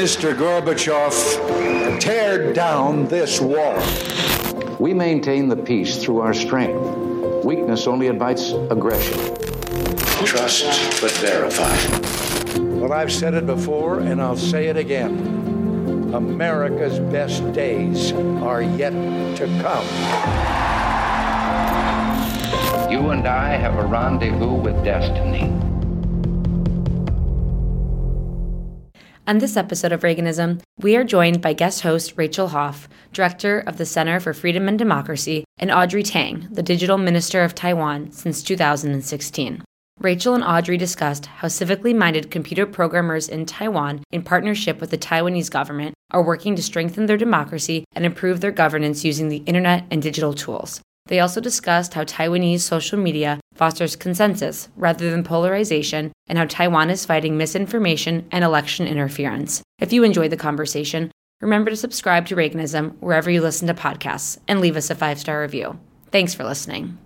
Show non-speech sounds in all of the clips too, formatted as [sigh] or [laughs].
Mr. Gorbachev, tear down this wall. We maintain the peace through our strength. Weakness only invites aggression. Trust but verify. Well, I've said it before and I'll say it again. America's best days are yet to come. You and I have a rendezvous with destiny. On this episode of Reaganism, we are joined by guest host Rachel Hoff, director of the Center for Freedom and Democracy, and Audrey Tang, the digital minister of Taiwan since 2016. Rachel and Audrey discussed how civically minded computer programmers in Taiwan, in partnership with the Taiwanese government, are working to strengthen their democracy and improve their governance using the internet and digital tools. They also discussed how Taiwanese social media fosters consensus rather than polarization and how Taiwan is fighting misinformation and election interference. If you enjoyed the conversation, remember to subscribe to Reaganism wherever you listen to podcasts and leave us a five star review. Thanks for listening.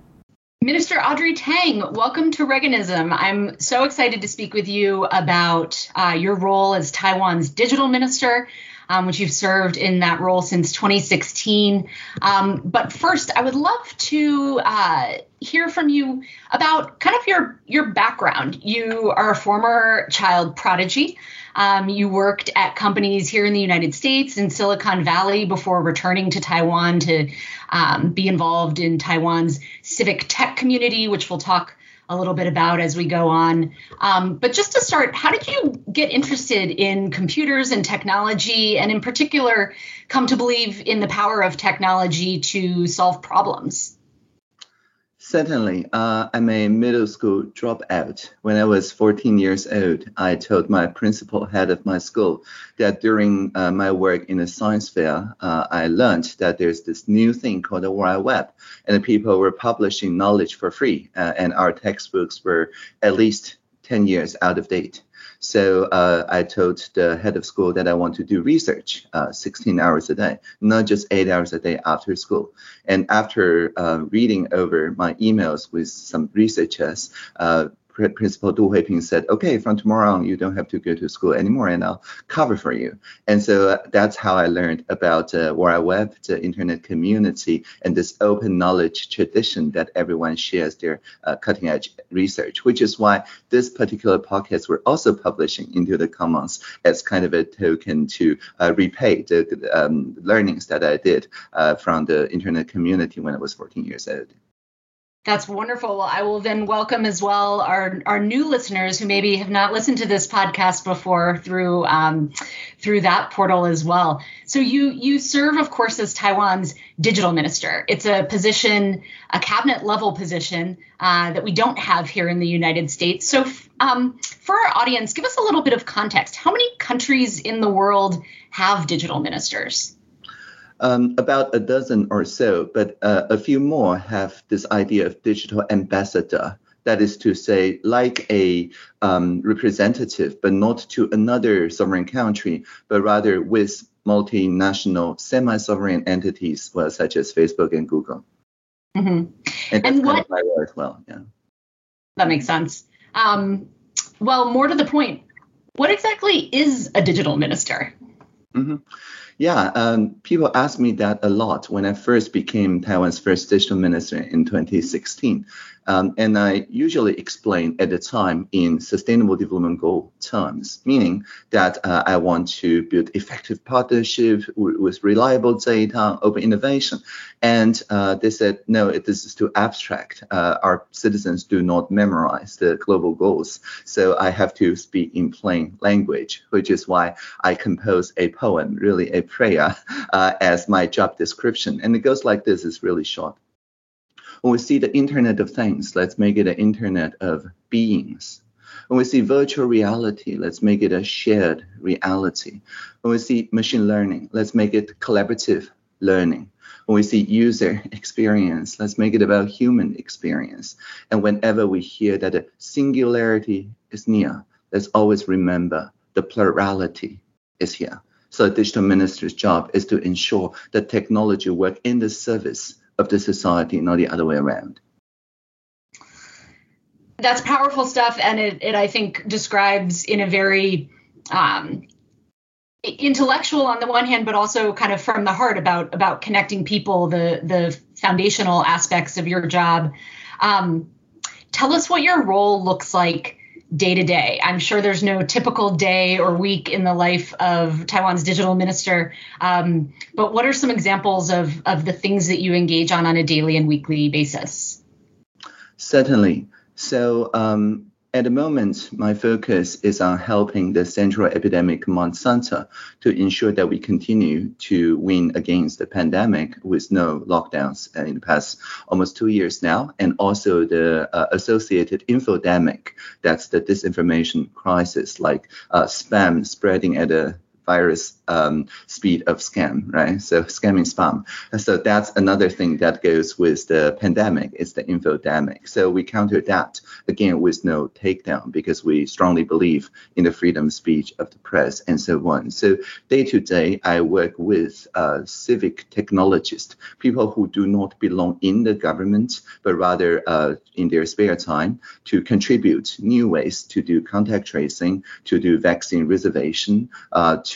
Minister Audrey Tang, welcome to Reaganism. I'm so excited to speak with you about uh, your role as Taiwan's digital minister um, which you've served in that role since 2016. Um, but first, I would love to uh, hear from you about kind of your your background. You are a former child prodigy. Um, you worked at companies here in the United States in Silicon Valley before returning to Taiwan to um, be involved in Taiwan's civic tech community, which we'll talk a little bit about as we go on. Um, but just to start, how did you get interested in computers and technology, and in particular, come to believe in the power of technology to solve problems? Certainly. Uh, I'm a middle school dropout. When I was 14 years old, I told my principal head of my school that during uh, my work in a science fair, uh, I learned that there's this new thing called the World Web, and people were publishing knowledge for free, uh, and our textbooks were at least 10 years out of date. So uh, I told the head of school that I want to do research uh, 16 hours a day, not just eight hours a day after school. And after uh, reading over my emails with some researchers, uh, Principal Du Huiping said, okay, from tomorrow on, you don't have to go to school anymore and I'll cover for you. And so uh, that's how I learned about uh, World Web, the internet community, and this open knowledge tradition that everyone shares their uh, cutting edge research, which is why this particular podcast we're also publishing into the Commons as kind of a token to uh, repay the um, learnings that I did uh, from the internet community when I was 14 years old. That's wonderful. I will then welcome as well our, our new listeners who maybe have not listened to this podcast before through um, through that portal as well. So you you serve, of course, as Taiwan's digital minister. It's a position, a cabinet level position uh, that we don't have here in the United States. So um, for our audience, give us a little bit of context. How many countries in the world have digital ministers? Um, about a dozen or so, but uh, a few more have this idea of digital ambassador. That is to say, like a um, representative, but not to another sovereign country, but rather with multinational semi-sovereign entities, well, such as Facebook and Google. Mm-hmm. And, and what? Kind of as well. Yeah. That makes sense. Um, well, more to the point, what exactly is a digital minister? Mm-hmm. Yeah, um, people ask me that a lot when I first became Taiwan's first digital minister in 2016. Um, and I usually explain at the time in sustainable development goal terms, meaning that uh, I want to build effective partnership w- with reliable data, open innovation. And uh, they said, no, this is too abstract. Uh, our citizens do not memorize the global goals. So I have to speak in plain language, which is why I compose a poem, really a prayer, [laughs] uh, as my job description. And it goes like this, it's really short. When we see the Internet of Things, let's make it an Internet of Beings. When we see virtual reality, let's make it a shared reality. When we see machine learning, let's make it collaborative learning. When we see user experience, let's make it about human experience. And whenever we hear that the singularity is near, let's always remember the plurality is here. So a digital minister's job is to ensure that technology work in the service of the society, not the other way around. That's powerful stuff, and it, it I think describes in a very um, intellectual on the one hand, but also kind of from the heart about about connecting people, the the foundational aspects of your job. Um, tell us what your role looks like day to day. I'm sure there's no typical day or week in the life of Taiwan's digital minister, um, but what are some examples of of the things that you engage on on a daily and weekly basis? Certainly. So um, at the moment, my focus is on helping the Central Epidemic Command Center to ensure that we continue to win against the pandemic with no lockdowns in the past almost two years now, and also the uh, associated infodemic, that's the disinformation crisis, like uh, spam spreading at a virus um, speed of scam, right? So scamming spam. So that's another thing that goes with the pandemic. is the infodemic. So we counter that again with no takedown because we strongly believe in the freedom of speech of the press and so on. So day to day, I work with uh, civic technologists, people who do not belong in the government, but rather uh, in their spare time to contribute new ways to do contact tracing, to do vaccine reservation, uh, to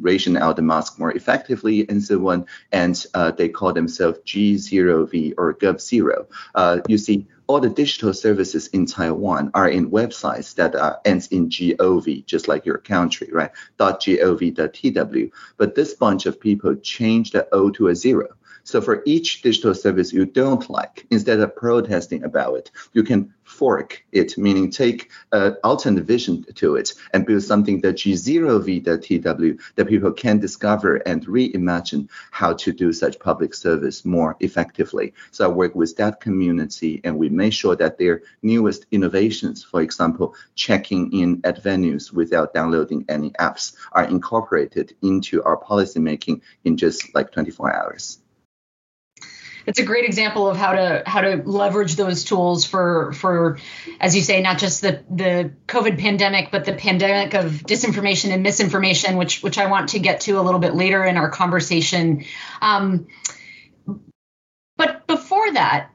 ration out the mask more effectively and so on. And uh, they call themselves G0V or Gov0. Uh, you see, all the digital services in Taiwan are in websites that are, ends in gov, just like your country, right? .gov.tw. But this bunch of people changed the O to a zero. So for each digital service you don't like, instead of protesting about it, you can fork it, meaning take an alternate vision to it and build something that G0V.tw that people can discover and reimagine how to do such public service more effectively. So I work with that community and we make sure that their newest innovations, for example, checking in at venues without downloading any apps, are incorporated into our policymaking in just like 24 hours it's a great example of how to how to leverage those tools for for as you say not just the the covid pandemic but the pandemic of disinformation and misinformation which which i want to get to a little bit later in our conversation. Um, but before that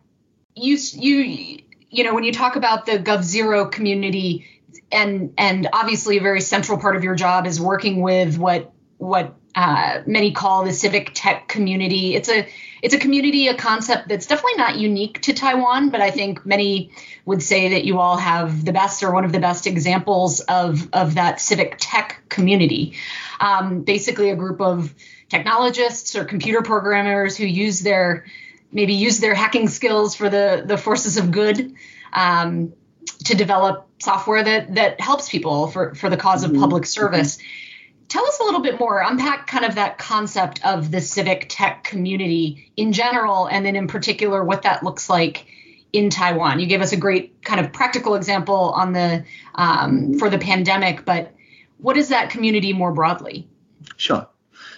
you you you know when you talk about the gov zero community and and obviously a very central part of your job is working with what what uh, many call the civic tech community. It's a it's a community, a concept that's definitely not unique to Taiwan, but I think many would say that you all have the best or one of the best examples of of that civic tech community. Um, basically, a group of technologists or computer programmers who use their maybe use their hacking skills for the the forces of good. Um, to develop software that that helps people for for the because of mm-hmm. public service. Mm-hmm tell us a little bit more unpack kind of that concept of the civic tech community in general and then in particular what that looks like in taiwan. You gave us a great kind of practical example on the um, for the pandemic but what is that community more broadly? Sure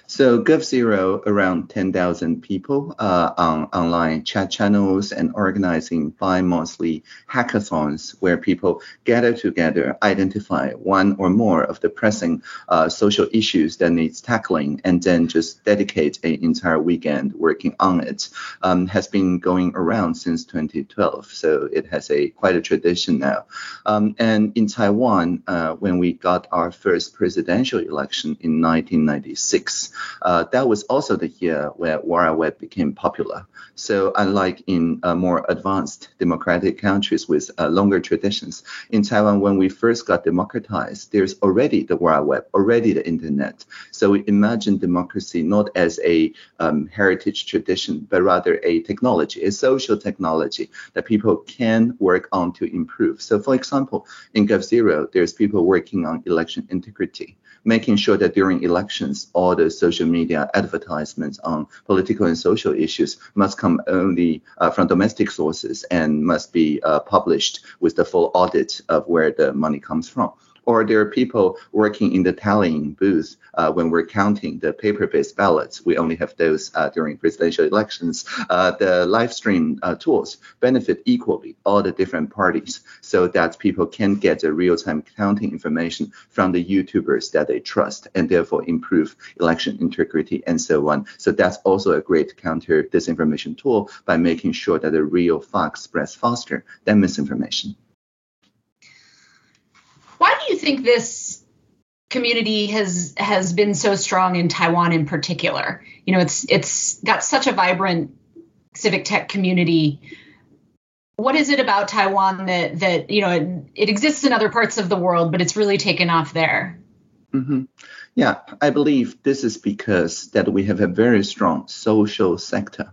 so GovZero, around 10,000 people uh, on online chat channels and organizing bi-monthly hackathons where people gather together, identify one or more of the pressing uh, social issues that needs tackling, and then just dedicate an entire weekend working on it. Um, has been going around since 2012, so it has a quite a tradition now. Um, and in Taiwan, uh, when we got our first presidential election in 1996, uh, that was also the year where World Web became popular. So unlike in uh, more advanced democratic countries with uh, longer traditions, in Taiwan, when we first got democratized, there's already the Web, already the internet. So we imagine democracy not as a um, heritage tradition, but rather a technology, a social technology that people can work on to improve. So for example, in GovZero, there's people working on election integrity making sure that during elections, all the social media advertisements on political and social issues must come only uh, from domestic sources and must be uh, published with the full audit of where the money comes from or there are people working in the tallying booth uh, when we're counting the paper-based ballots. We only have those uh, during presidential elections. Uh, the live stream uh, tools benefit equally all the different parties so that people can get the real-time counting information from the YouTubers that they trust and therefore improve election integrity and so on. So that's also a great counter disinformation tool by making sure that the real facts spreads faster than misinformation think this community has has been so strong in Taiwan in particular. You know, it's it's got such a vibrant civic tech community. What is it about Taiwan that that you know it, it exists in other parts of the world, but it's really taken off there? Mm-hmm. Yeah, I believe this is because that we have a very strong social sector.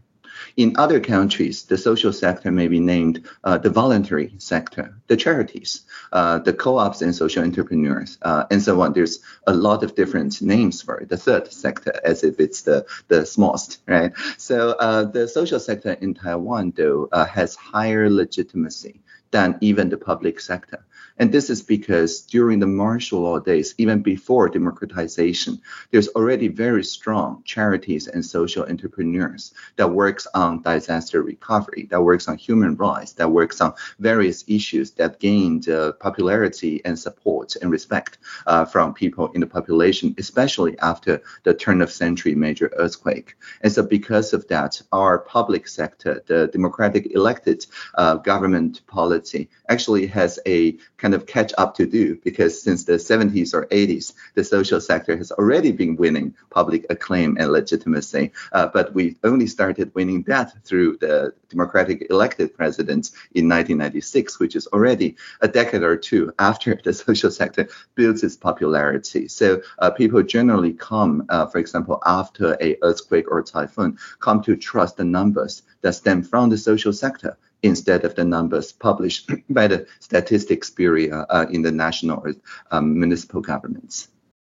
In other countries, the social sector may be named uh, the voluntary sector, the charities, uh, the co-ops and social entrepreneurs, uh, and so on. There's a lot of different names for it, the third sector, as if it's the, the smallest, right? So uh, the social sector in Taiwan, though, uh, has higher legitimacy than even the public sector. And this is because during the martial law days, even before democratization, there's already very strong charities and social entrepreneurs that works on disaster recovery, that works on human rights, that works on various issues that gained uh, popularity and support and respect uh, from people in the population, especially after the turn of century major earthquake. And so because of that, our public sector, the democratic elected uh, government policy actually has a kind of catch up to do because since the 70s or 80s, the social sector has already been winning public acclaim and legitimacy. Uh, but we only started winning that through the democratic elected presidents in 1996, which is already a decade or two after the [laughs] social sector builds its popularity. So uh, people generally come, uh, for example, after a earthquake or typhoon, come to trust the numbers that stem from the social sector instead of the numbers published [clears throat] by the Statistics Bureau uh, in the national or um, municipal governments.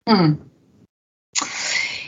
Mm.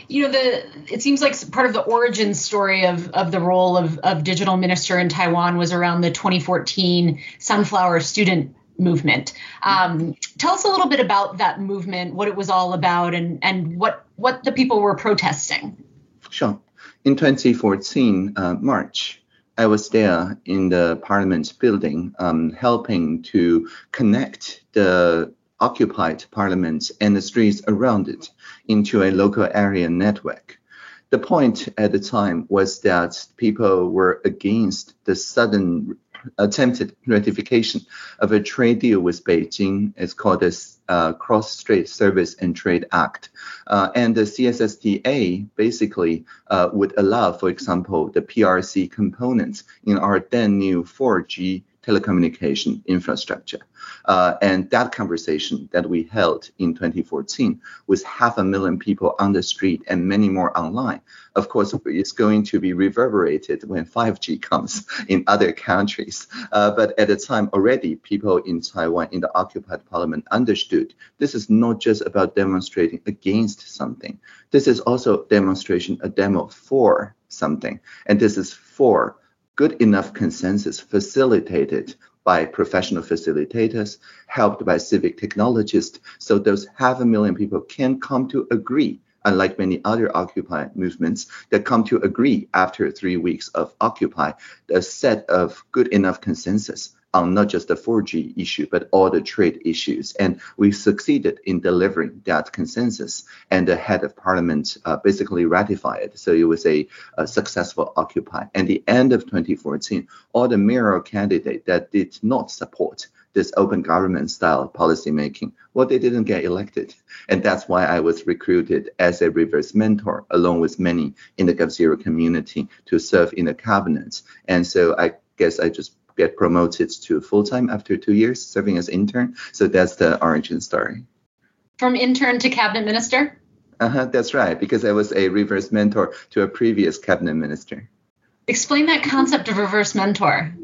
You know, the it seems like part of the origin story of, of the role of, of digital minister in Taiwan was around the 2014 Sunflower Student movement. Um, tell us a little bit about that movement, what it was all about, and and what what the people were protesting. Sure. In 2014 uh, March, I was there in the Parliament building, um, helping to connect the occupied Parliament and the streets around it into a local area network. The point at the time was that people were against the sudden attempted ratification of a trade deal with Beijing. It's called the uh, Cross-Strait Service and Trade Act. Uh, and the CSSTA basically uh, would allow, for example, the PRC components in our then new 4G telecommunication infrastructure. Uh, and that conversation that we held in 2014 with half a million people on the street and many more online, of course, is going to be reverberated when 5G comes [laughs] in other countries. Uh, but at the time, already people in Taiwan in the occupied parliament understood this is not just about demonstrating against something. This is also demonstration, a demo for something. And this is for good enough consensus facilitated by professional facilitators, helped by civic technologists, so those half a million people can come to agree, unlike many other Occupy movements that come to agree after three weeks of Occupy, a set of good enough consensus on not just the 4G issue, but all the trade issues. And we succeeded in delivering that consensus, and the head of parliament uh, basically ratified it. So it was a, a, successful Occupy. And the end of 2014, all the mayoral candidates that did not support this open government style policymaking, well, they didn't get elected. And that's why I was recruited as a reverse mentor, along with many in the GovZero community, to serve in the cabinet. And so I guess I just get promoted to full time after two years serving as intern. So that's the origin story. From intern to cabinet minister? Uh-huh, that's right, because I was a reverse mentor to a previous cabinet minister. Explain that concept of reverse mentor.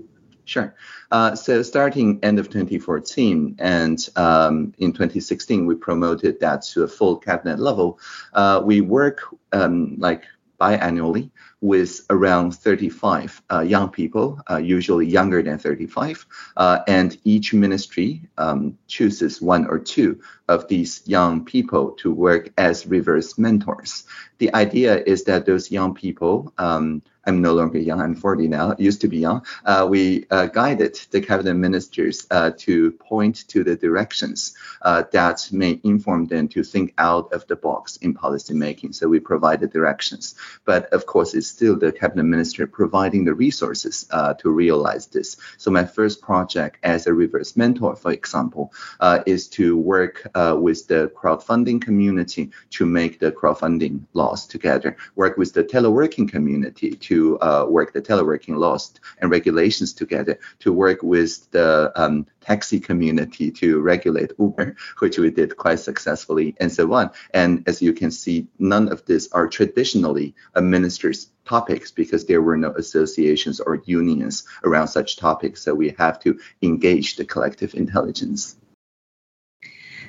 Sure. Uh, so starting end of 2014 and um, in 2016, we promoted that to a full cabinet level. Uh, we work um, like biannually with around 35 uh, young people, uh, usually younger than 35, uh, and each ministry um, chooses one or two of these young people to work as reverse mentors. The idea is that those young people um, I'm no longer young. I'm 40 now. Used to be young. Uh, we uh, guided the cabinet ministers uh, to point to the directions uh, that may inform them to think out of the box in policy making. So we provided directions. But of course, it's still the cabinet minister providing the resources uh, to realize this. So my first project as a reverse mentor, for example, uh, is to work with the crowdfunding community to make the crowdfunding laws together, work with the teleworking community to uh, work the teleworking laws and regulations together, to work with the um, taxi community to regulate [laughs] Uber, which we did quite successfully, and so on. And as you can see, none of these are traditionally a minister's topics because there were no associations or unions around such topics. So we have to engage the collective intelligence.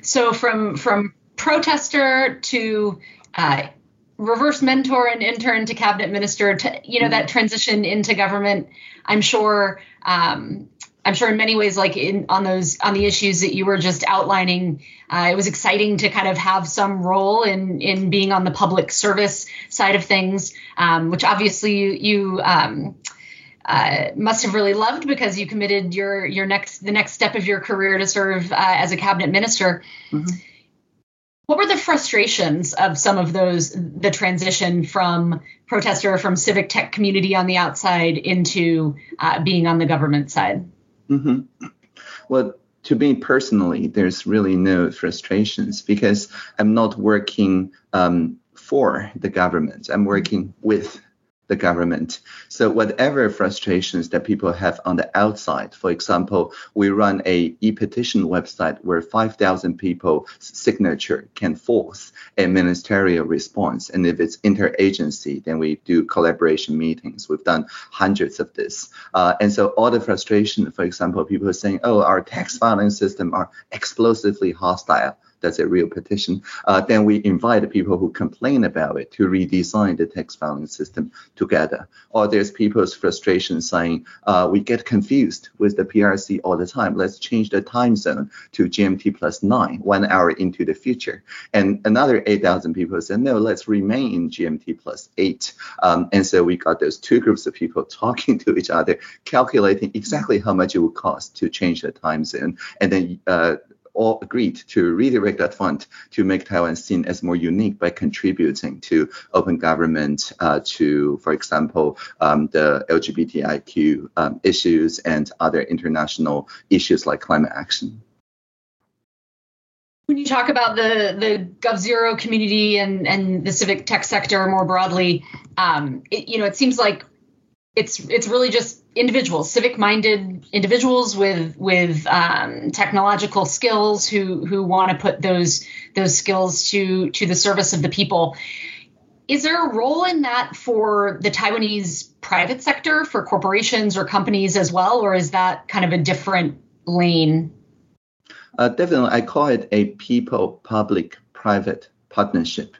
So from from protester to uh, reverse mentor and intern to cabinet minister to you know mm-hmm. that transition into government, I'm sure um, I'm sure in many ways, like in on those on the issues that you were just outlining, uh, it was exciting to kind of have some role in in being on the public service side of things, um, which obviously you, you um, uh, must have really loved because you committed your your next the next step of your career to serve uh, as a cabinet minister. Mm-hmm. What were the frustrations of some of those the transition from protester from civic tech community on the outside into uh, being on the government side? Mm-hmm. Well, to me personally, there's really no frustrations because I'm not working um, for the government. I'm working with the government. So whatever frustrations that people have on the outside, for example, we run a e-petition website where 5,000 people signature can force a ministerial response. And if it's interagency, then we do collaboration meetings. We've done hundreds of this. Uh, and so all the frustration, for example, people are saying, oh, our tax filing system are explosively hostile that's a real petition, uh, then we invite people who complain about it to redesign the tax filing system together. Or there's people's frustration saying, uh, we get confused with the PRC all the time. Let's change the time zone to GMT plus nine, one hour into the future. And another 8,000 people said, no, let's remain in GMT plus eight. Um, and so we got those two groups of people [laughs] talking to each other, calculating exactly how much it would cost to change the time zone. And then uh, all agreed to redirect that fund to make Taiwan seen as more unique by contributing to open government, uh, to, for example, um, the LGBTIQ um, issues and other international issues like climate action. When you talk about the the GovZero community and and the civic tech sector more broadly, um, it, you know, it seems like it's it's really just individuals, civic-minded individuals with with um, technological skills who who want to put those those skills to to the service of the people. Is there a role in that for the Taiwanese private sector, for corporations or companies as well, or is that kind of a different lane? Uh, definitely, I call it a people-public-private partnership.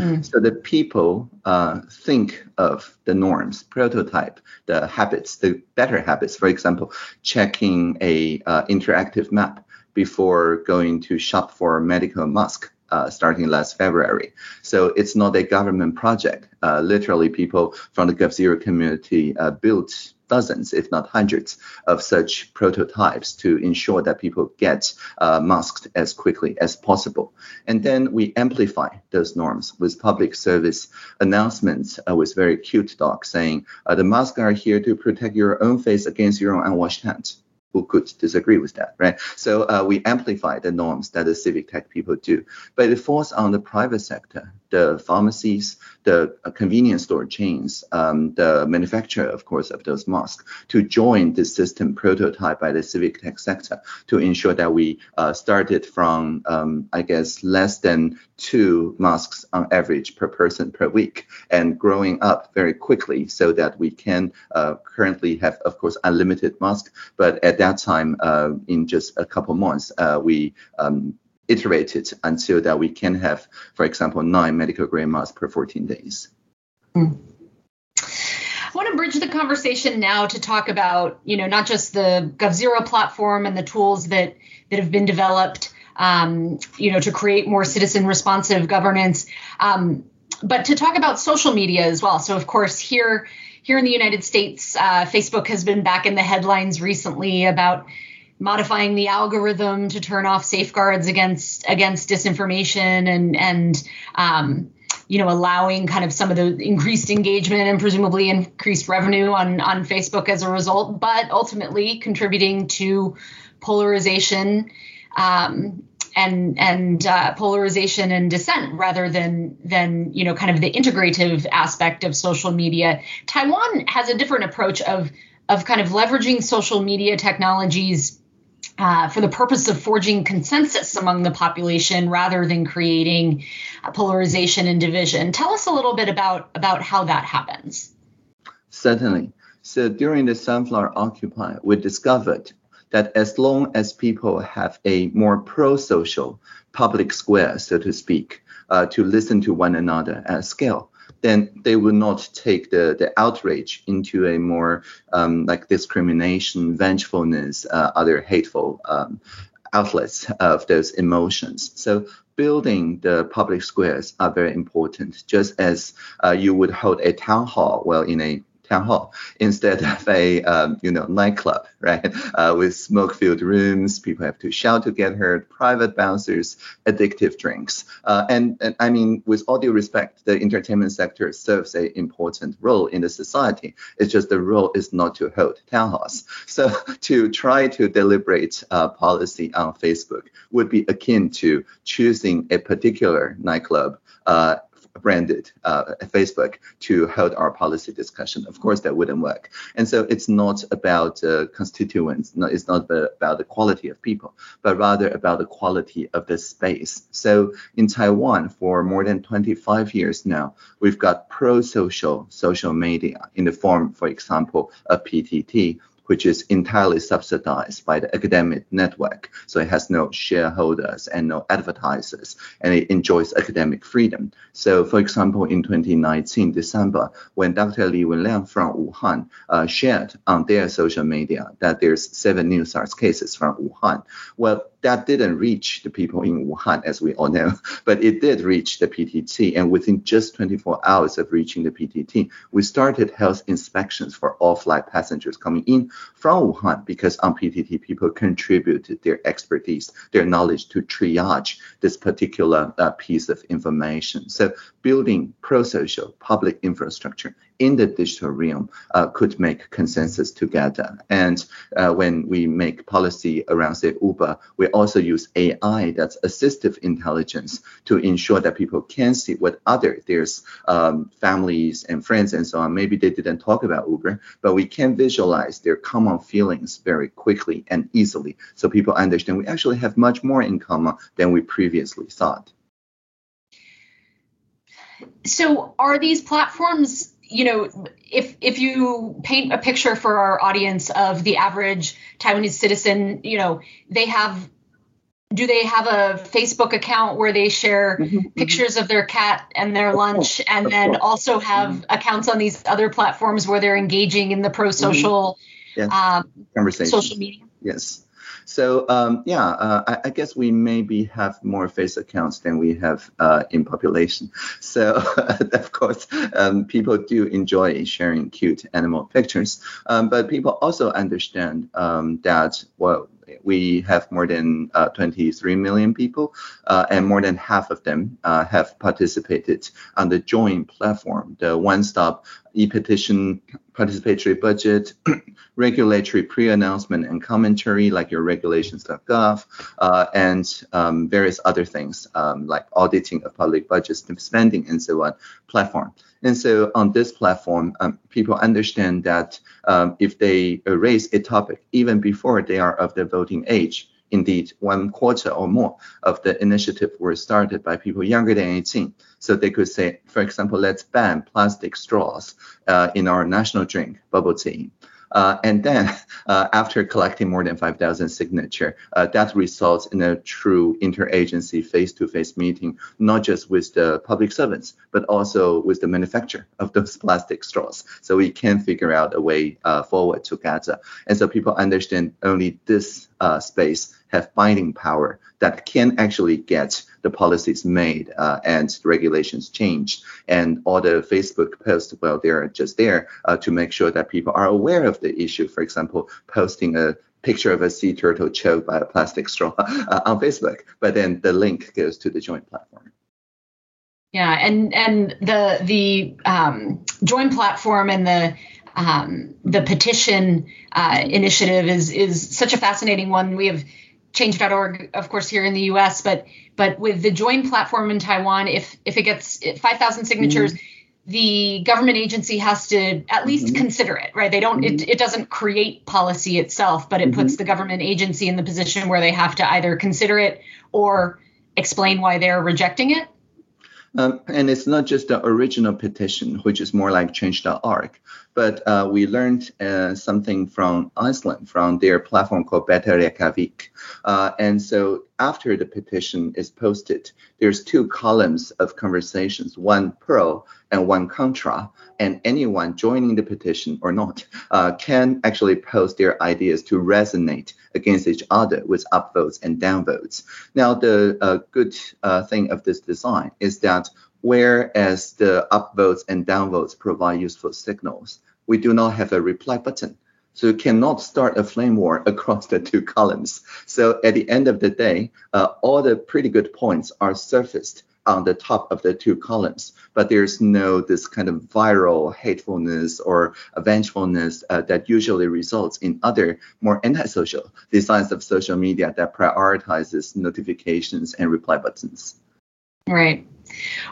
Mm. So the people uh, think of the norms, prototype the habits, the better habits. For example, checking a uh, interactive map before going to shop for medical mask. Uh, starting last February. So it's not a government project. Uh, literally, people from the GovZero community uh, built dozens, if not hundreds, of such prototypes to ensure that people get uh, masked as quickly as possible. And then we amplify those norms with public service announcements uh, with very cute dogs saying, uh, the masks are here to protect your own face against your own unwashed hands who could disagree with that, right? So uh, we amplify the norms that the civic tech people do, but it falls on the private sector, the pharmacies, the uh, convenience store chains, um, the manufacturer, of course, of those masks, to join the system prototype by the civic tech sector to ensure that we uh, started from, um, I guess, less than two masks on average per person per week and growing up very quickly so that we can uh, currently have, of course, unlimited masks, but at that time, uh, in just a couple months, uh, we um, iterated until that we can have, for example, nine medical grade masks per 14 days. Mm. I want to bridge the conversation now to talk about, you know, not just the GovZero platform and the tools that that have been developed, um, you know, to create more citizen responsive governance, um, but to talk about social media as well. So, of course, here here in the United States, uh, Facebook has been back in the headlines recently about modifying the algorithm to turn off safeguards against against disinformation and and um, you know, allowing kind of some of the increased engagement and presumably increased revenue on on Facebook as a result, but ultimately contributing to polarization. Um, and and uh, polarization and dissent rather than than you know kind of the integrative aspect of social media. Taiwan has a different approach of of kind of leveraging social media technologies uh, for the purpose of forging consensus among the population rather than creating polarization and division. Tell us a little bit about about how that happens. Certainly. So during the Sunflower Occupy, we discovered that as long as people have a more pro-social public square, so to speak, uh, to listen to one another at scale, then they will not take the, the outrage into a more um, like discrimination, vengefulness, uh, other hateful um, outlets of those emotions. So building the public squares are very important, just as uh, you would hold a town hall, well, in a town hall instead of a um, you know nightclub, right? Uh, with smoke-filled rooms, people have to shout to get heard, private bouncers, addictive drinks, uh, and, and I mean, with all due respect, the entertainment sector serves an important role in the society. It's just the role is not to hold town halls. So [laughs] to try to deliberate uh, policy on Facebook would be akin to choosing a particular nightclub uh, branded uh, Facebook to hold our policy discussion. Of course, that wouldn't work. And so it's not about uh, constituents, no, it's not about the quality of people, but rather about the quality of the space. So in Taiwan, for more than 25 years now, we've got pro-social social media in the form, for example, of PTT, which is entirely subsidized by the academic network. So it has no shareholders and no advertisers, and it enjoys academic freedom. So, for example, in 2019 December, when Dr. Li Wenliang from Wuhan uh, shared on their social media that there's seven new SARS cases from Wuhan, well, that didn't reach the people in Wuhan, as we all know, [laughs] but it did reach the PTT. And within just 24 hours of reaching the PTT, we started health inspections for all flight passengers coming in from Wuhan because on PTT, people contributed their expertise, their knowledge to triage this particular uh, piece of information. So building pro-social public infrastructure in the digital realm uh, could make consensus together. And uh, when we make policy around, say, Uber, we also use AI, that's assistive intelligence, to ensure that people can see what other there's um, families and friends and so on. Maybe they didn't talk about Uber, but we can visualize their common feelings very quickly and easily, so people understand we actually have much more in common than we previously thought. So, are these platforms you know, if if you paint a picture for our audience of the average Taiwanese citizen, you know, they have do they have a Facebook account where they share mm-hmm, mm-hmm. pictures of their cat and their lunch and then also have mm-hmm. accounts on these other platforms where they're engaging in the pro social mm-hmm. um, conversation social media? Yes. So um, yeah, uh, I, I, guess we maybe have more face accounts than we have uh, in population. [laughs] So [laughs] of course, um, people do enjoy sharing cute animal pictures, um, but people also understand um, that well we have more than uh, 23 million people, uh, and more than half of them uh, have participated on the Join platform, the one-stop e-petition participatory budget, [clears throat] regulatory pre-announcement and commentary like your regulations.gov, uh, and um, various other things um, like auditing of public budgets, spending, and so on platform. And so on this platform, um, people understand that um, if they raise a topic even before they are of the voting age, indeed one quarter or more of the initiative were started by people younger than 18. So they could say, for example, let's ban plastic straws uh, in our national drink, bubble tea. Uh, and then [laughs] uh, after collecting more than 5,000 signature, uh, that results in a true interagency face-to-face meeting, not just with the public servants, but also with the manufacturer of those [laughs] plastic straws. So we can figure out a way uh, forward together. And so people understand only this uh, space have binding power that can actually get the policies made uh, and regulations changed. And all the Facebook posts, well, they're just there uh, to make sure that people are aware of the issue. For example, posting a picture of a sea turtle choked by a plastic straw [laughs] uh, on Facebook, but then the link goes to the Join platform. Yeah, and and the the um, join platform and the um, the petition uh, initiative is is such a fascinating one. We have change.org, of course, here in the U.S., but but with the join platform in Taiwan, if if it gets 5,000 signatures. Mm-hmm the government agency has to at least mm-hmm. consider it, right? They don't, mm-hmm. it, it doesn't create policy itself, but it mm-hmm. puts the government agency in the position where they have to either consider it or explain why they're rejecting it. Um, and it's not just the original petition, which is more like change.org, but uh, we learned uh, something from Iceland, from their platform called Better Reykjavik. Uh, and so after the petition is posted, there's two columns of conversations, one pro and one contra, and anyone joining the petition or not uh, can actually post their ideas to resonate against each other with upvotes and downvotes. Now, the uh, good uh, thing of this design is that whereas the upvotes and downvotes provide useful signals, we do not have a reply button. So you cannot start a flame war [laughs] across the two columns. So at the end of the day, uh, all the pretty good points are surfaced on the top of the two columns, but there's no this kind of viral hatefulness or vengefulness uh, that usually results in other more antisocial designs of social media that prioritizes notifications and reply buttons. Right.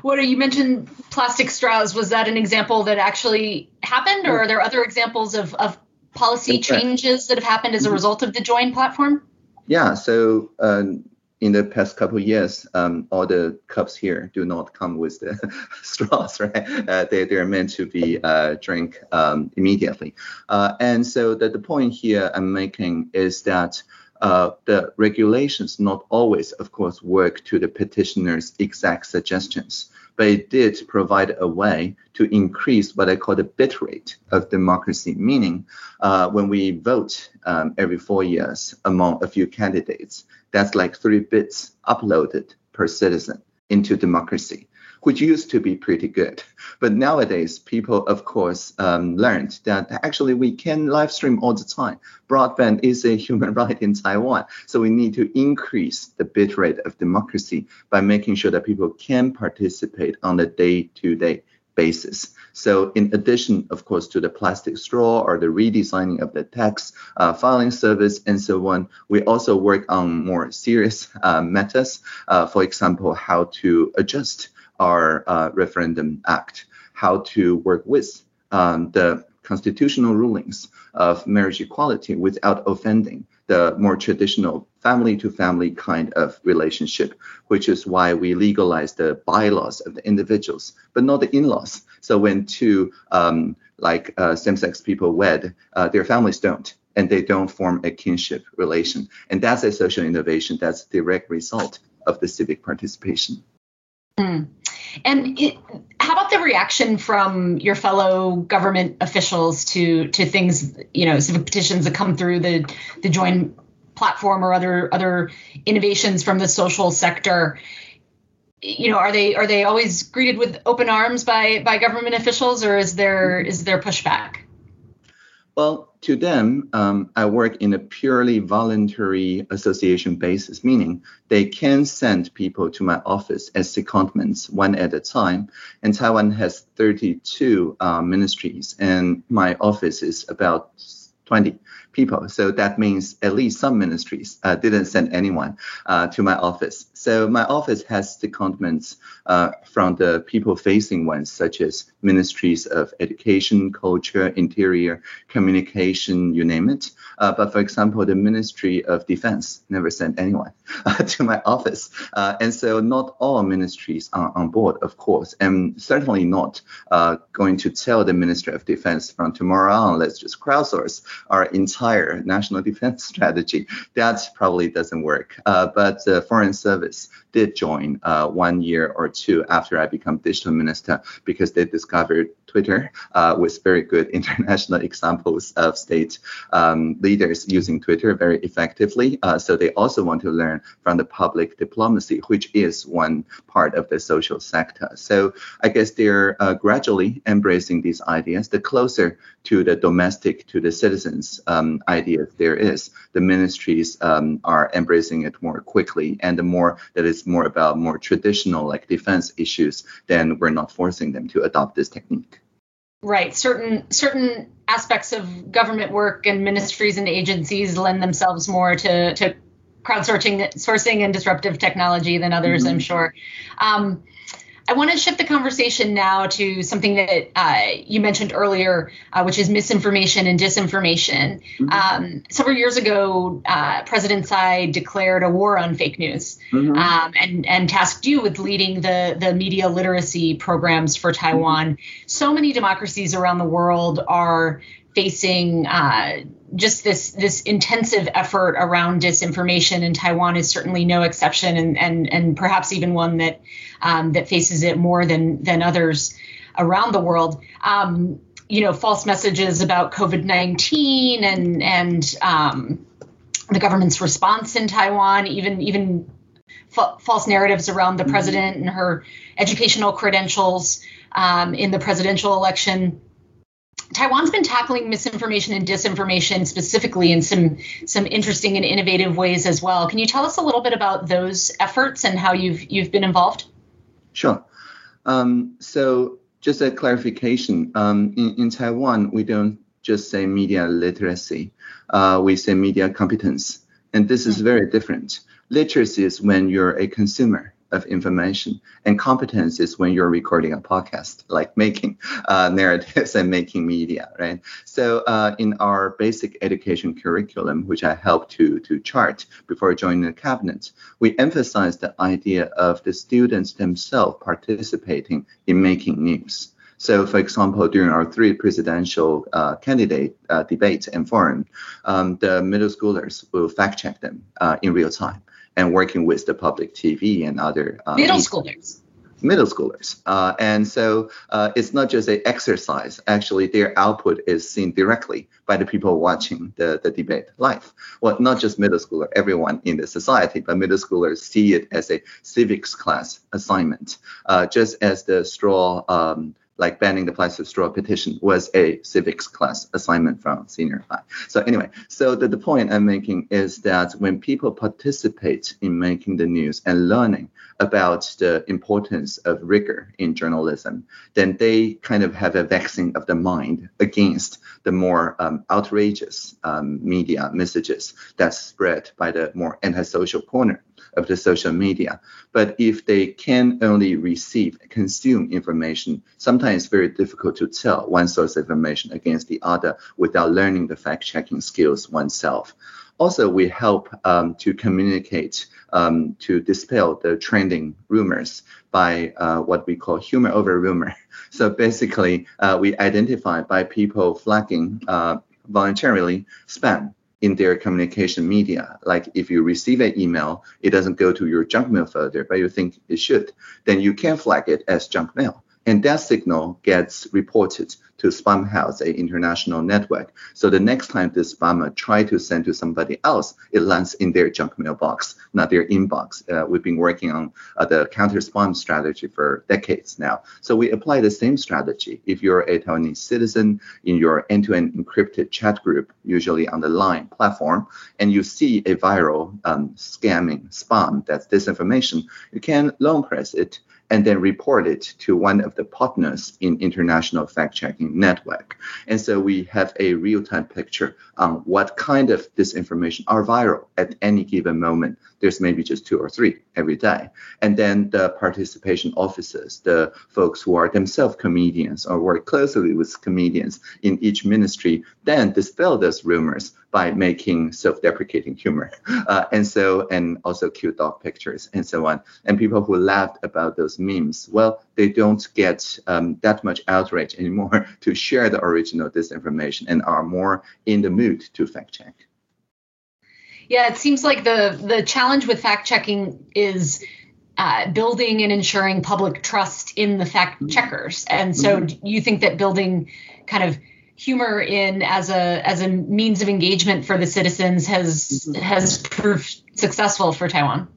What you mentioned plastic straws. Was that an example that actually happened, or are there other examples of, of policy changes that have happened as a mm-hmm. result of the Join platform? Yeah. So um, in the past couple of years, um, all the cups here do not come with the [laughs] straws, right? Uh, they, they're meant to be uh, drink um, immediately. Uh, and so the, the point here I'm making is that uh, the regulations not always, of course, work to the petitioner's exact suggestions but it did provide a way to increase what I call the bit rate of democracy, meaning uh, when we vote um, every four years among a few candidates, that's like three bits uploaded per citizen into democracy which used to be pretty good. But nowadays, people, of course, um, learned that actually we can live stream all the time. Broadband is a [laughs] human right in Taiwan. So we need to increase the bitrate of democracy by making sure that people can participate on a day to day basis. So in addition, of course, to the plastic straw or the redesigning of the tax uh, filing service and so on, we also work on more serious uh, matters. Uh, for example, how to adjust our uh, referendum act, how to work with um, the constitutional rulings of marriage equality without offending the more traditional family to family kind of relationship, which is why we legalize the bylaws of the individuals, but not the in laws. So when two um, like uh, same sex people wed, uh, their families don't. And they don't form a kinship relation. And that's a social innovation. That's a direct result of the civic participation. Mm. And it, how about the reaction from your fellow government officials to to things, you know, civic petitions that come through the the join platform or other other innovations from the social sector? You know, are they are they always greeted with open arms by by government officials, or is there is there pushback? Well, to them, um, I work in a purely voluntary association basis, meaning they can send people to my office as secondments one at a time. And Taiwan has 32 uh, ministries, and my office is about 20 people. So that means at least some ministries uh, didn't send anyone uh, to my office. So my office has secondments uh, from the people-facing ones, such as ministries of education, culture, interior, communication, you name it. Uh, but for example, the Ministry of Defense never sent anyone [laughs] uh, to my office. Uh, and so not all ministries are on board, of course, and certainly not uh, going to tell the Ministry of Defense from tomorrow on, let's just crowdsource our entire national [laughs] defense strategy. That probably doesn't work. Uh, but the Foreign Service did join uh, one year or two after I become digital minister because they discovered Twitter uh, with very good [laughs] international examples of state um, leaders using Twitter very effectively. Uh, so they also want to learn from the public diplomacy, which is one part of the social sector. So I guess they're uh, gradually embracing these ideas. The closer to the domestic, to the citizens um, ideas there is, the ministries um, are embracing it more quickly, and the more that is more about more traditional like defense issues, then we're not forcing them to adopt this technique. Right. Certain certain aspects of government work and ministries and agencies lend themselves more to to crowdsourcing sourcing and disruptive technology than others, mm-hmm. I'm sure. Um, I want to shift the conversation now to something that uh, you mentioned earlier, uh, which is misinformation and disinformation. Mm-hmm. Um, several years ago, uh, President Tsai declared a war on fake news mm-hmm. um, and, and tasked you with leading the, the media literacy programs for Taiwan. Mm-hmm. So many democracies around the world are facing uh, just this this intensive effort around disinformation, and Taiwan is certainly no exception, and and and perhaps even one that um, that faces it more than than others around the world. Um, you know, false messages about COVID nineteen and and um, the government's response in Taiwan, even even f- false narratives around the mm-hmm. president and her educational credentials um, in the presidential election. Taiwan's been tackling misinformation and disinformation specifically in some some interesting and innovative ways as well. Can you tell us a little bit about those efforts and how you've you've been involved? Sure. Um, so just a clarification. Um, in, in Taiwan, we don't just say media literacy. Uh, we say media competence, and this is very different. Literacy is when you're a consumer of information. And competence is when you're recording a podcast, like making uh, narratives and making media, right? So uh, in our basic education curriculum, which I helped to, to chart before joining the cabinet, we emphasize the idea of the students themselves participating in making news. So, for example, during our three presidential uh, candidate uh, debates and forum, um, the middle schoolers will fact check them uh, in real time and working with the public TV and other uh, middle schoolers. Middle schoolers, uh, and so uh, it's not just an exercise. Actually, their output is seen directly by the people watching the, the debate live. Well, not just middle schooler, everyone in the society, but middle schoolers see it as a civics class assignment, uh, just as the straw. Um, like banning the plastic straw petition was a civics class assignment from senior high. So anyway, so the, the point I'm making is that when people participate in making the news and learning about the importance of rigor in journalism, then they kind of have a vaccine of the mind against the more um, outrageous um, media messages that spread by the more antisocial corner of the social media. But if they can only receive, consume information, sometimes it's very difficult to tell one source of information against the other without learning the fact checking skills oneself. Also, we help um, to communicate, um, to dispel the trending rumors by uh, what we call humor over rumor. [laughs] So basically, uh, we identify by people flagging uh, voluntarily spam in their communication media. Like if you receive an email, it doesn't go to your junk mail folder, but you think it should, then you can flag it as junk mail. And that signal gets reported to Spamhaus, a international network. So the next time this spammer try to send to somebody else, it lands in their junk mailbox, not their inbox. Uh, we've been working on uh, the counter spam strategy for decades now. So we apply the same strategy. If you're a Taiwanese citizen in your end-to-end encrypted chat group, usually on the Line platform, and you see a viral um, scamming spam that's disinformation, you can long press it and then report it to one of the partners in international fact-checking network. And so we have a real-time picture on what kind of disinformation are viral at any given moment. There's maybe just two or three every day. And then the participation officers, the folks who are themselves comedians or work closely with comedians in each ministry, then dispel those rumors by making self-deprecating humor, uh, and so and also cute dog pictures and so on. And people who laughed about those memes, well, they don't get um, that much outrage anymore [laughs] to share the original disinformation and are more in the mood to fact check. Yeah, it seems like the the challenge with fact checking is uh, building and ensuring public trust in the fact checkers. And so, mm-hmm. you think that building kind of humor in as a as a means of engagement for the citizens has mm-hmm. has proved successful for Taiwan?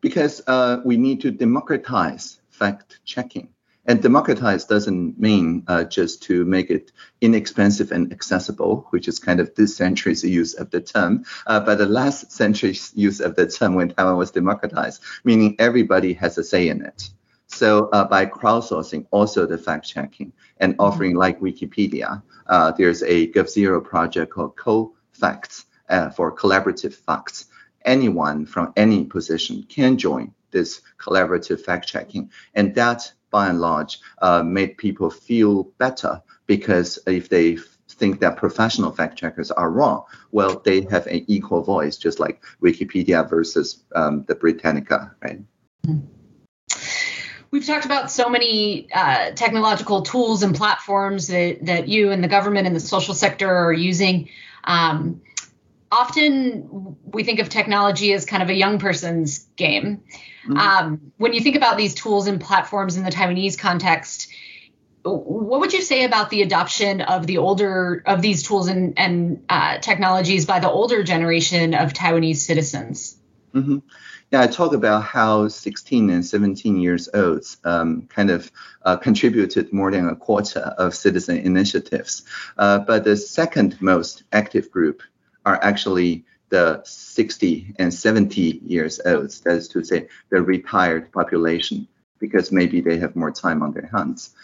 Because uh, we need to democratize fact checking. And democratize doesn't mean uh, just to make it inexpensive and accessible, which is kind of this century's use of the term, uh, but the last century's use of the term when Taiwan was democratized, meaning everybody has a say in it. So uh, by crowdsourcing also the fact checking and offering like Wikipedia, uh, there's a GovZero project called Co-Facts uh, for collaborative facts. Anyone from any position can join this collaborative fact checking, and that by and large uh, made people feel better because if they think that professional fact checkers are wrong, well, they have an equal voice, just like Wikipedia versus um, the Britannica, right? We've talked about so many uh, technological tools and platforms that, that you and the government and the social sector are using. Um, often we think of technology as kind of a young person's game. Mm-hmm. Um, when you think about these tools and platforms in the Taiwanese context, what would you say about the adoption of the older of these tools and, and uh, technologies by the older generation of Taiwanese citizens? Mm-hmm. Yeah, I talk about how 16 and 17 years olds um, kind of uh, contributed more than a quarter of citizen initiatives. Uh, but the second most active group are actually the 60 and 70 years old, that is to say, the retired population, because maybe they have more time on their hands.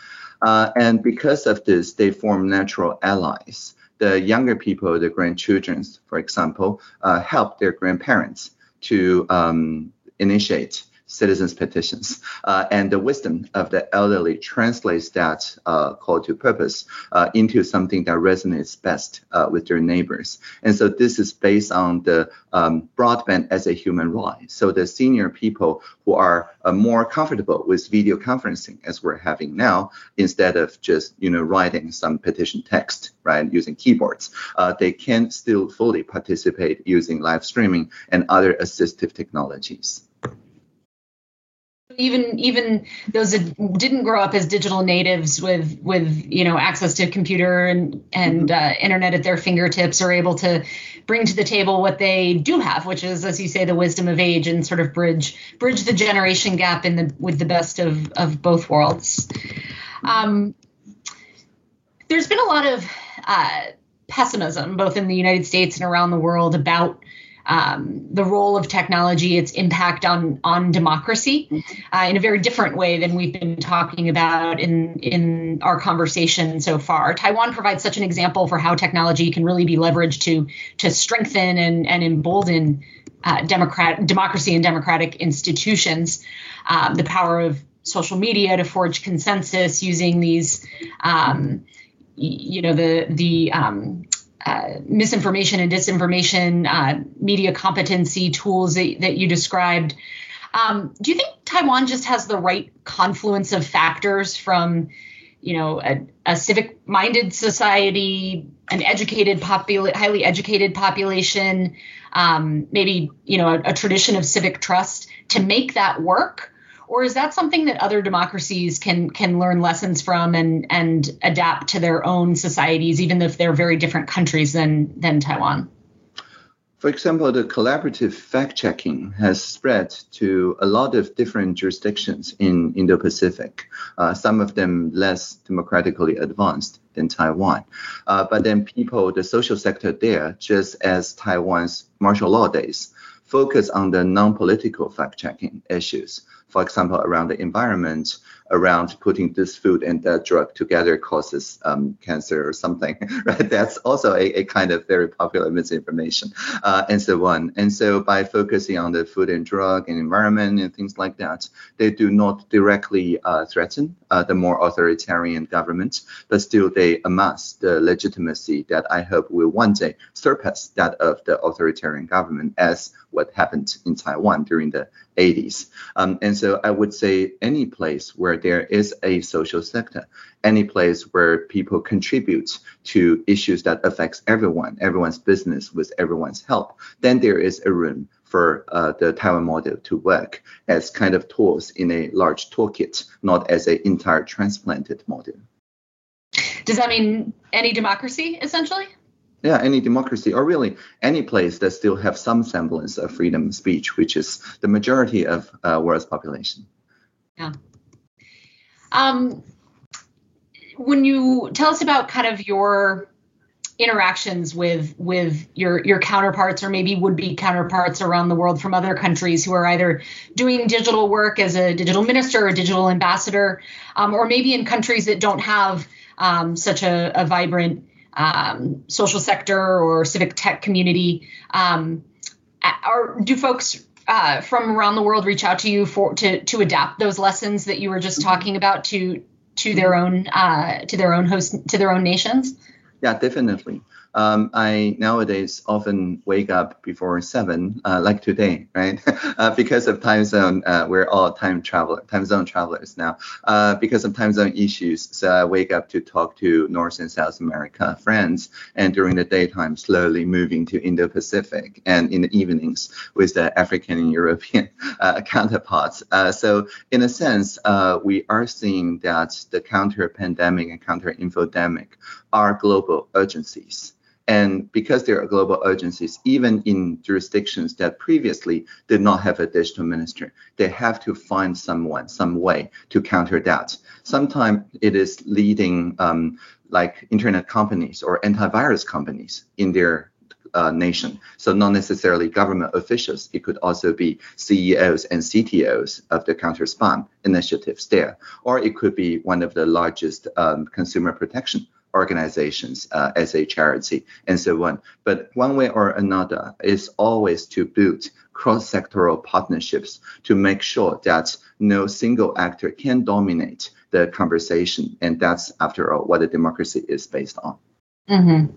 Uh, and because of this, they form natural allies. The younger people, the grandchildren, for example, uh, help their grandparents to um, initiate citizens petitions. Uh, and the wisdom of the elderly translates that uh, call to purpose uh, into something that resonates best uh, with their neighbors. And so this is based on the um, broadband as a human right. So the senior people who are uh, more comfortable with video conferencing as we're having now, instead of just you know writing some petition text, right, using keyboards, uh, they can still fully participate using live streaming and other assistive technologies even even those that didn't grow up as digital natives with with you know access to computer and and mm-hmm. uh, internet at their fingertips are able to bring to the table what they do have, which is, as you say, the wisdom of age and sort of bridge bridge the generation gap in the with the best of of both worlds. Um, there's been a lot of uh, pessimism, both in the United States and around the world, about um, the role of technology, its impact on on democracy, uh, in a very different way than we've been talking about in in our conversation so far. Taiwan provides such an example for how technology can really be leveraged to to strengthen and and embolden uh, democrat democracy and democratic institutions. Um, the power of social media to forge consensus using these um, you know the the um, uh, misinformation and disinformation uh, media competency tools that, that you described. Um, do you think Taiwan just has the right confluence of factors from, you know, a, a civic-minded society, an educated popul- highly educated population, um, maybe you know a, a tradition of civic trust to make that work? Or is that something that other democracies can can learn lessons from and and adapt to their own societies, even if they're very different countries than than Taiwan? For example, the collaborative fact checking has spread to a lot of different jurisdictions in Indo Pacific, uh, some of them less democratically advanced than Taiwan. Uh, but then people, the social sector there, just as Taiwan's martial law days, focus on the non political fact checking issues for example, around the environment, around putting this food and that drug together causes um, cancer or something, [laughs] right? That's also a, a kind of very popular misinformation uh, and so on. And so by focusing on the food and drug and environment and things like that, they do not directly uh, threaten uh, the more authoritarian government, but still they amass the legitimacy that I hope will one day surpass that of the authoritarian government as what happened in Taiwan during the 80s. Um, and so I would say any place where there is a social sector, any place where people contribute to issues that affects everyone, everyone's business with everyone's help, then there is a room for uh, the Taiwan model to work as kind of tools in a large toolkit, not as an entire transplanted model. Does that mean any democracy, essentially? yeah, any democracy or really any place that still have some semblance of freedom of speech, which is the majority of uh, world's population. Yeah. Um, when you tell us about kind of your interactions with with your your counterparts or maybe would be counterparts around the world from other countries who are either doing digital work as a digital minister or digital ambassador um, or maybe in countries that don't have um, such a, a vibrant um, social sector or civic tech community um, are do folks uh, from around the world reach out to you for to to adapt those lessons that you were just talking about to to their own uh, to their own host to their own nations? Yeah, definitely. Um, I nowadays often wake up before seven, uh, like today, right? [laughs] uh, because of time zone, uh, we're all time traveler, time zone travelers now. Uh, because of time zone issues, so I wake up to talk to North and South America friends, and during the daytime, slowly moving to Indo-Pacific, and in the evenings with the African and European [laughs] uh, counterparts. Uh, so, in a sense, we are seeing that the counter-pandemic and counter-infodemic are global urgencies. And because there are global urgencies, even in jurisdictions that previously did not have a digital minister, they have to find someone, some way to counter that. Sometimes it is leading um, like internet companies or antivirus companies in their uh, nation. So not necessarily government officials. It could also be CEOs and CTOs of the counter spam initiatives there, or it could be one of the largest um, consumer protection organizations uh, as a charity and so on. But one way or another is always to build cross-sectoral partnerships to make sure that no single actor can dominate the conversation. And that's, after all, what a democracy is based on. Mm-hmm.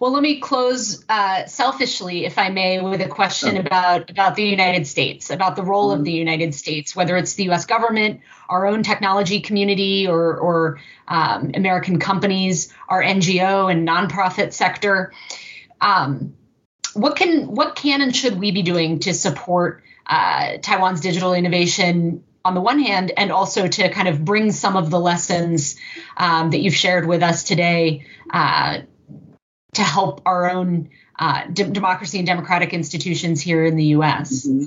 Well, let me close uh, selfishly, if I may, with a question okay. about about the United States, about the role mm-hmm. of the United States, whether it's the U.S. government, our own technology community, or or um, American companies, our NGO and nonprofit sector. Um, what can what can and should we be doing to support uh, Taiwan's digital innovation on the one hand, and also to kind of bring some of the lessons um, that you've shared with us today uh, to help our own uh, democracy and democratic institutions here in the U.S. Mm-hmm.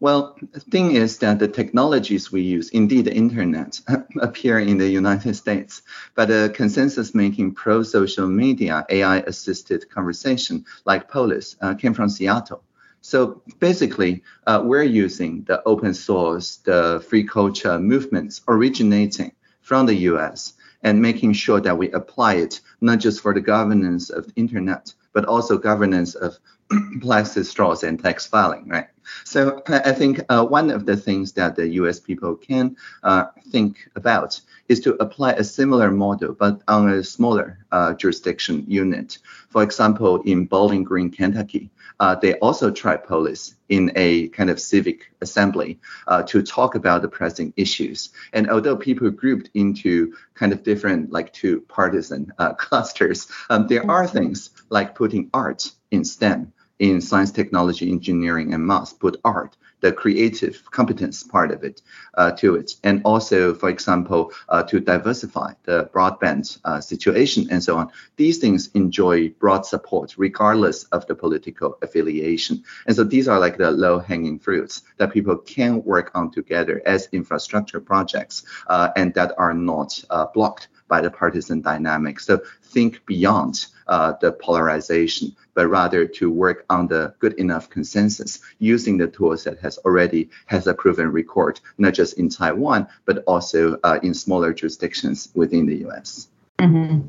Well, the thing is that the technologies we use, indeed the internet, [laughs] appear in the United States, but the consensus making pro social media AI assisted conversation like Polis uh, came from Seattle. So basically, uh, we're using the open source, the free culture movements originating from the US and making sure that we apply it not just for the governance of the internet, but also governance of [clears throat] plastic straws and tax filing, right? So I think uh, one of the things that the U.S. people can uh, think about is to apply a similar model, but on a smaller uh, jurisdiction unit. For example, in Bowling Green, Kentucky, uh, they also tried Polis in a kind of civic assembly uh, to talk about the pressing issues. And although people grouped into kind of different, like two partisan uh, [laughs] clusters, um, there are things like putting art in STEM in science, technology, engineering, and math, put art, the creative competence part of it, uh, to it. And also, for example, uh, to diversify the broadband uh, situation and so on. These things enjoy broad support regardless of the political affiliation. And so these are like the low hanging fruits that people can work on together as infrastructure projects uh, and that are not uh, blocked by the partisan dynamics. So think beyond uh, the polarization, but rather to work on the good enough consensus using the tools that has already has a proven record, not just in Taiwan, but also uh, in smaller jurisdictions within the U.S. Mm-hmm.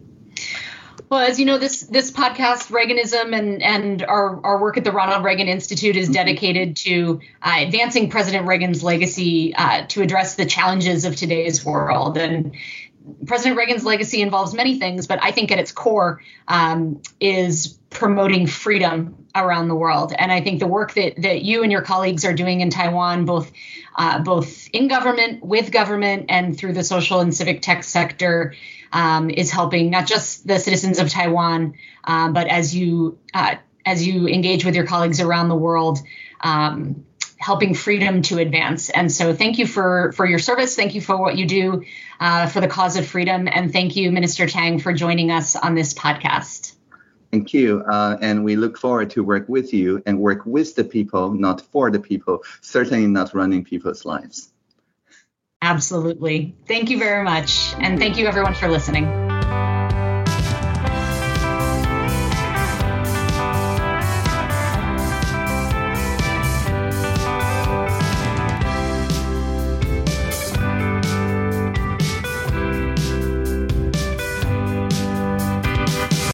Well, as you know, this this podcast, Reaganism, and and our our work at the Ronald Reagan Institute is mm-hmm. dedicated to uh, advancing President Reagan's legacy uh, to address the challenges of today's world. And President Reagan's legacy involves many things, but I think at its core um, is promoting freedom around the world. And I think the work that, that you and your colleagues are doing in Taiwan, both uh, both in government, with government, and through the social and civic tech sector, um, is helping not just the citizens of Taiwan, uh, but as you uh, as you engage with your colleagues around the world. Um, helping freedom to advance. And so thank you for, for your service. Thank you for what you do uh, for the cause of freedom. And thank you, Minister Tang, for joining us on this podcast. Thank you. Uh, and we look forward to work with you and work with the people, not for the people, certainly not running people's lives. Absolutely. Thank you very much. And thank you, everyone, for listening.